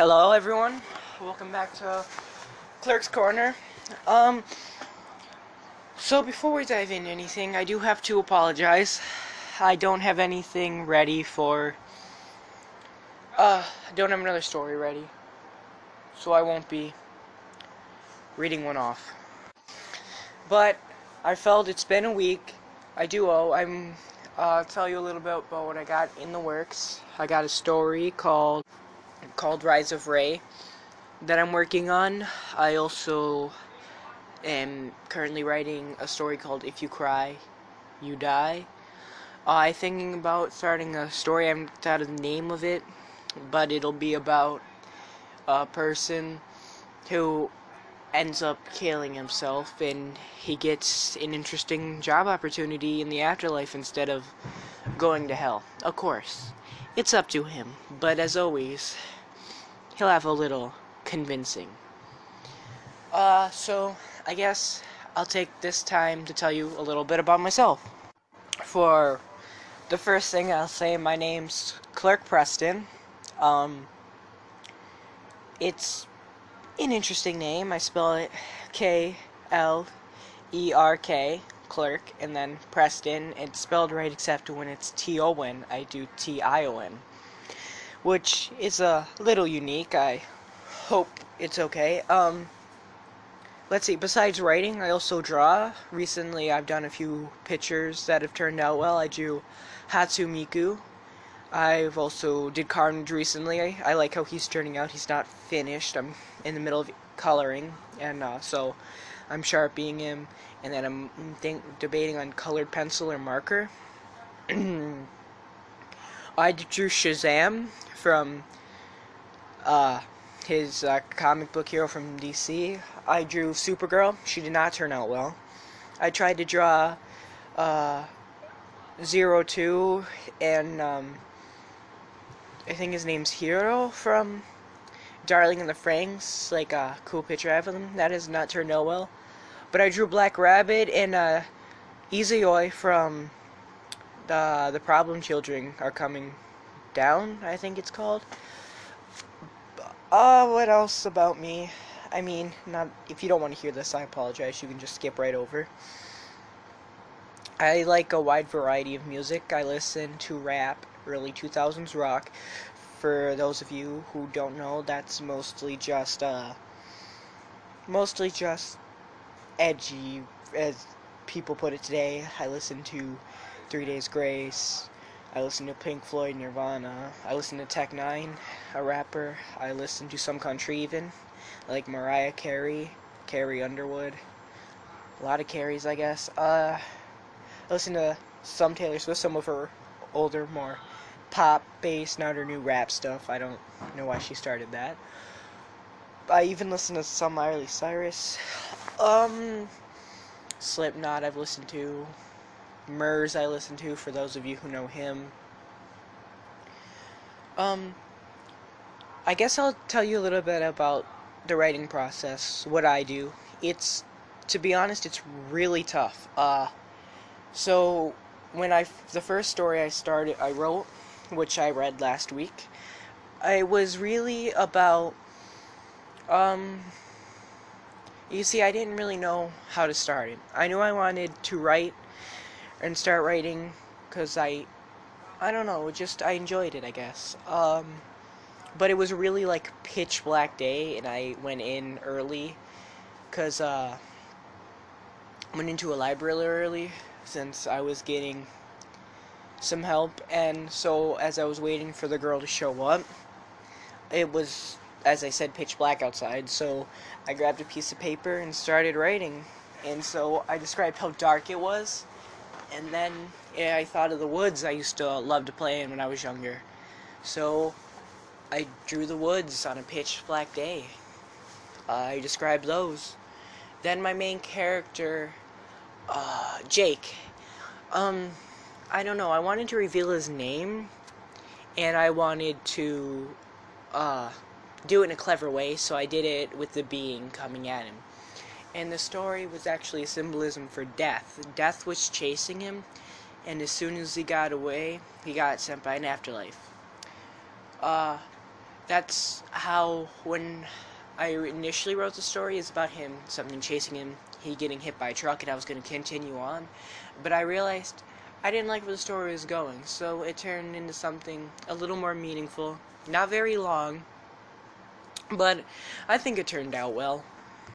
Hello, everyone. Welcome back to Klerk's Corner. Um, so before we dive into anything, I do have to apologize. I don't have anything ready for. Uh, I don't have another story ready, so I won't be reading one off. But I felt it's been a week. I do owe. I'm. Uh, tell you a little bit about what I got in the works. I got a story called called Rise of Ray that I'm working on. I also am currently writing a story called If You Cry, You Die. Uh, I'm thinking about starting a story. I haven't thought of the name of it, but it'll be about a person who ends up killing himself and he gets an interesting job opportunity in the afterlife instead of going to hell. Of course, it's up to him, but as always, he'll have a little convincing. Uh, so I guess I'll take this time to tell you a little bit about myself. For the first thing I'll say, my name's Klerk Prestion. Um, it's an interesting name. I spell it K L E R K, Klerk, and then Prestion. It's spelled right except when it's T O N. I do T I O N, which is a little unique. I hope it's okay. Um, let's see. Besides writing, I also draw. Recently, I've done a few pictures that have turned out well. I drew Hatsune Miku, I've also did Carnage recently. I, like how he's turning out. He's not finished. I'm in the middle of coloring, and uh, so I'm sharpening him, and then I'm think, debating on colored pencil or marker. I drew Shazam from uh, his uh, comic book hero from DC. I drew Supergirl. She did not turn out well. I tried to draw uh, Zero Two and um, I think his name's Hiro from Darling in the Franxx, like a cool picture I have of him. That has not turned out well. But I drew Black Rabbit and uh, Izayoi from the the Problem Children are coming down. I think it's called. Uh, what else about me? I mean, not if you don't want to hear this, I apologize. You can just skip right over. I like a wide variety of music. I listen to rap, early 2000s rock. For those of you who don't know, that's mostly just uh mostly just edgy as people put it today. I listen to 3 Days Grace. I listen to Pink Floyd, Nirvana. I listen to Tech N9ne, a rapper. I listen to some country even, like Mariah Carey, Carrie Underwood. A lot of Carries, I guess. Uh, I listen to some Taylor Swift, some of her older, more pop bass, not her new rap stuff. I don't know why she started that. I even listen to some Miley Cyrus. Um, Slipknot I've listened to. Murs I listen to for those of you who know him. Um, I guess I'll tell you a little bit about the writing process, what I do. It's, to be honest, it's really tough. Uh, so when I the first story I started I wrote, which I read last week, it was really about um you see I didn't really know how to start it. I knew I wanted to write and start writing cuz I I don't know, just I enjoyed it, I guess. Um but it was really like pitch black day and I went in early cuz uh went into a library early since I was getting some help. And so as I was waiting for the girl to show up it was as I said pitch black outside. So I grabbed a piece of paper and started writing. And so I described how dark it was and then yeah, I thought of the woods I used to love to play in when I was younger so I drew the woods on a pitch black day I described those then my main character uh, Jake. Um, I don't know. I wanted to reveal his name, and I wanted to uh, do it in a clever way, so I did it with the being coming at him. And the story was actually a symbolism for death. Death was chasing him, and as soon as he got away, he got sent by an afterlife. Uh, that's how when I initially wrote the story is about him, something chasing him, he getting hit by a truck, and I was going to continue on. But I realized I didn't like where the story was going, so it turned into something a little more meaningful. Not very long, but I think it turned out well.